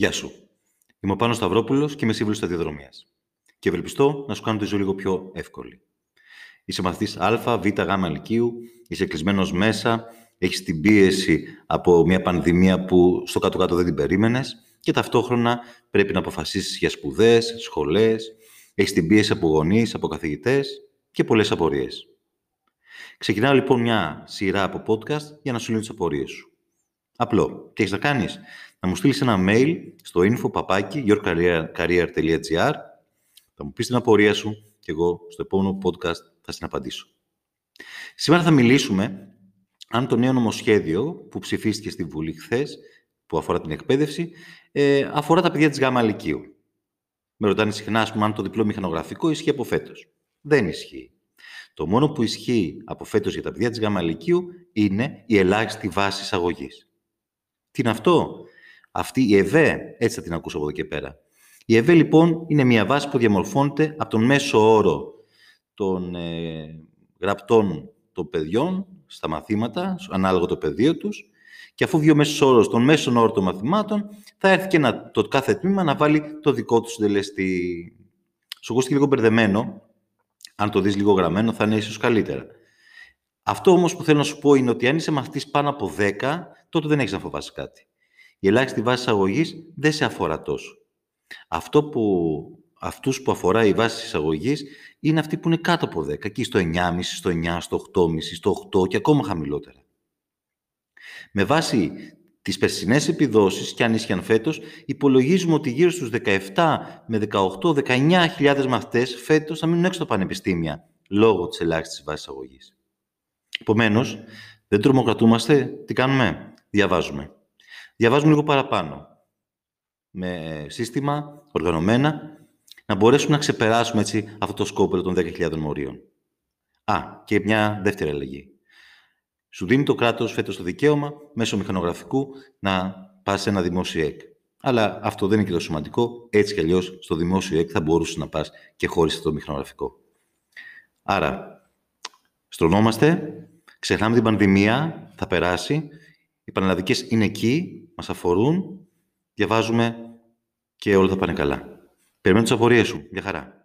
Γεια σου. Είμαι ο Πάνος Σταυρόπουλος και είμαι σύμβουλος σταδιοδρομίας. Και ευελπιστώ να σου κάνω τη ζωή λίγο πιο εύκολη. Είσαι μαθητής Α, Β, Γ, Λυκείου, είσαι κλεισμένος μέσα, έχεις την πίεση από μια πανδημία που στο κάτω-κάτω δεν την περίμενες και ταυτόχρονα πρέπει να αποφασίσεις για σπουδές, σχολές, έχεις την πίεση από γονείς, από καθηγητές και πολλές απορίες. Ξεκινάω λοιπόν μια σειρά από podcast για να σου λύνω τις απορίες σου. Απλό. Τι έχεις να κάνεις; Να μου στείλεις ένα mail στο info.yourcareer.gr θα μου πεις την απορία σου και εγώ στο επόμενο podcast θα στην απαντήσω. Σήμερα θα μιλήσουμε αν το νέο νομοσχέδιο που ψηφίστηκε στη Βουλή χθες, που αφορά την εκπαίδευση, ε, αφορά τα παιδιά της ΓΑΜΑ Λυκείου. Με ρωτάνε συχνά, πούμε, αν το διπλό μηχανογραφικό ισχύει από φέτος. Δεν ισχύει. Το μόνο που ισχύει από φέτος για τα παιδιά της ΓΑΜΑ Λυκείου είναι η ελάχιστη βάση εισαγωγής. Τι είναι αυτό; Αυτή η ΕΒΕ, έτσι θα την ακούσω από εδώ και πέρα. Η ΕΒΕ λοιπόν είναι μια βάση που διαμορφώνεται από τον μέσο όρο των ε, γραπτών των παιδιών στα μαθήματα, ανάλογα το πεδίο τους, και αφού βγει ο μέσος όρος των μέσων όρων των μαθημάτων, θα έρθει και να, το κάθε τμήμα να βάλει το δικό του συντελεστή. Σου ακούστηκε λίγο μπερδεμένο. Αν το δεις λίγο γραμμένο, θα είναι ίσως καλύτερα. Αυτό όμως που θέλω να σου πω είναι ότι αν είσαι μαθητής πάνω από 10, τότε δεν έχεις να φοβάσει κάτι. Η ελάχιστη βάση εισαγωγής δεν σε αφορά τόσο. Αυτό που, αυτούς που αφορά η βάση εισαγωγής είναι αυτοί που είναι κάτω από 10, εκεί στο 9,5, στο 9, στο 8,5, στο 8 και ακόμα χαμηλότερα. Με βάση τις περσινές επιδόσεις, και αν ίσχυαν φέτος, υπολογίζουμε ότι γύρω στους 17 με 18-19 μαθητές φέτος θα μείνουν έξω από τα πανεπιστήμια, λόγω της ελάχιστης βάσης αγωγής. Επομένως, δεν τρομοκρατούμαστε, τι κάνουμε, διαβάζουμε διαβάζουμε λίγο παραπάνω. Με σύστημα, οργανωμένα, να μπορέσουμε να ξεπεράσουμε έτσι αυτό το σκόπο των 10.000 μορίων. Α, και μια δεύτερη αλλαγή. Σου δίνει το κράτος φέτος το δικαίωμα μέσω μηχανογραφικού να πας σε ένα δημόσιο ΕΚ. Αλλά αυτό δεν είναι και το σημαντικό. Έτσι κι αλλιώς στο δημόσιο ΕΚ θα μπορούσες να πας και χωρίς αυτό το μηχανογραφικό. Άρα, στρωνόμαστε, ξεχνάμε την πανδημία, θα περάσει οι πανελλαδικές είναι εκεί, μας αφορούν, διαβάζουμε και όλα θα πάνε καλά. Περιμένω τις απορίες σου. Γεια χαρά.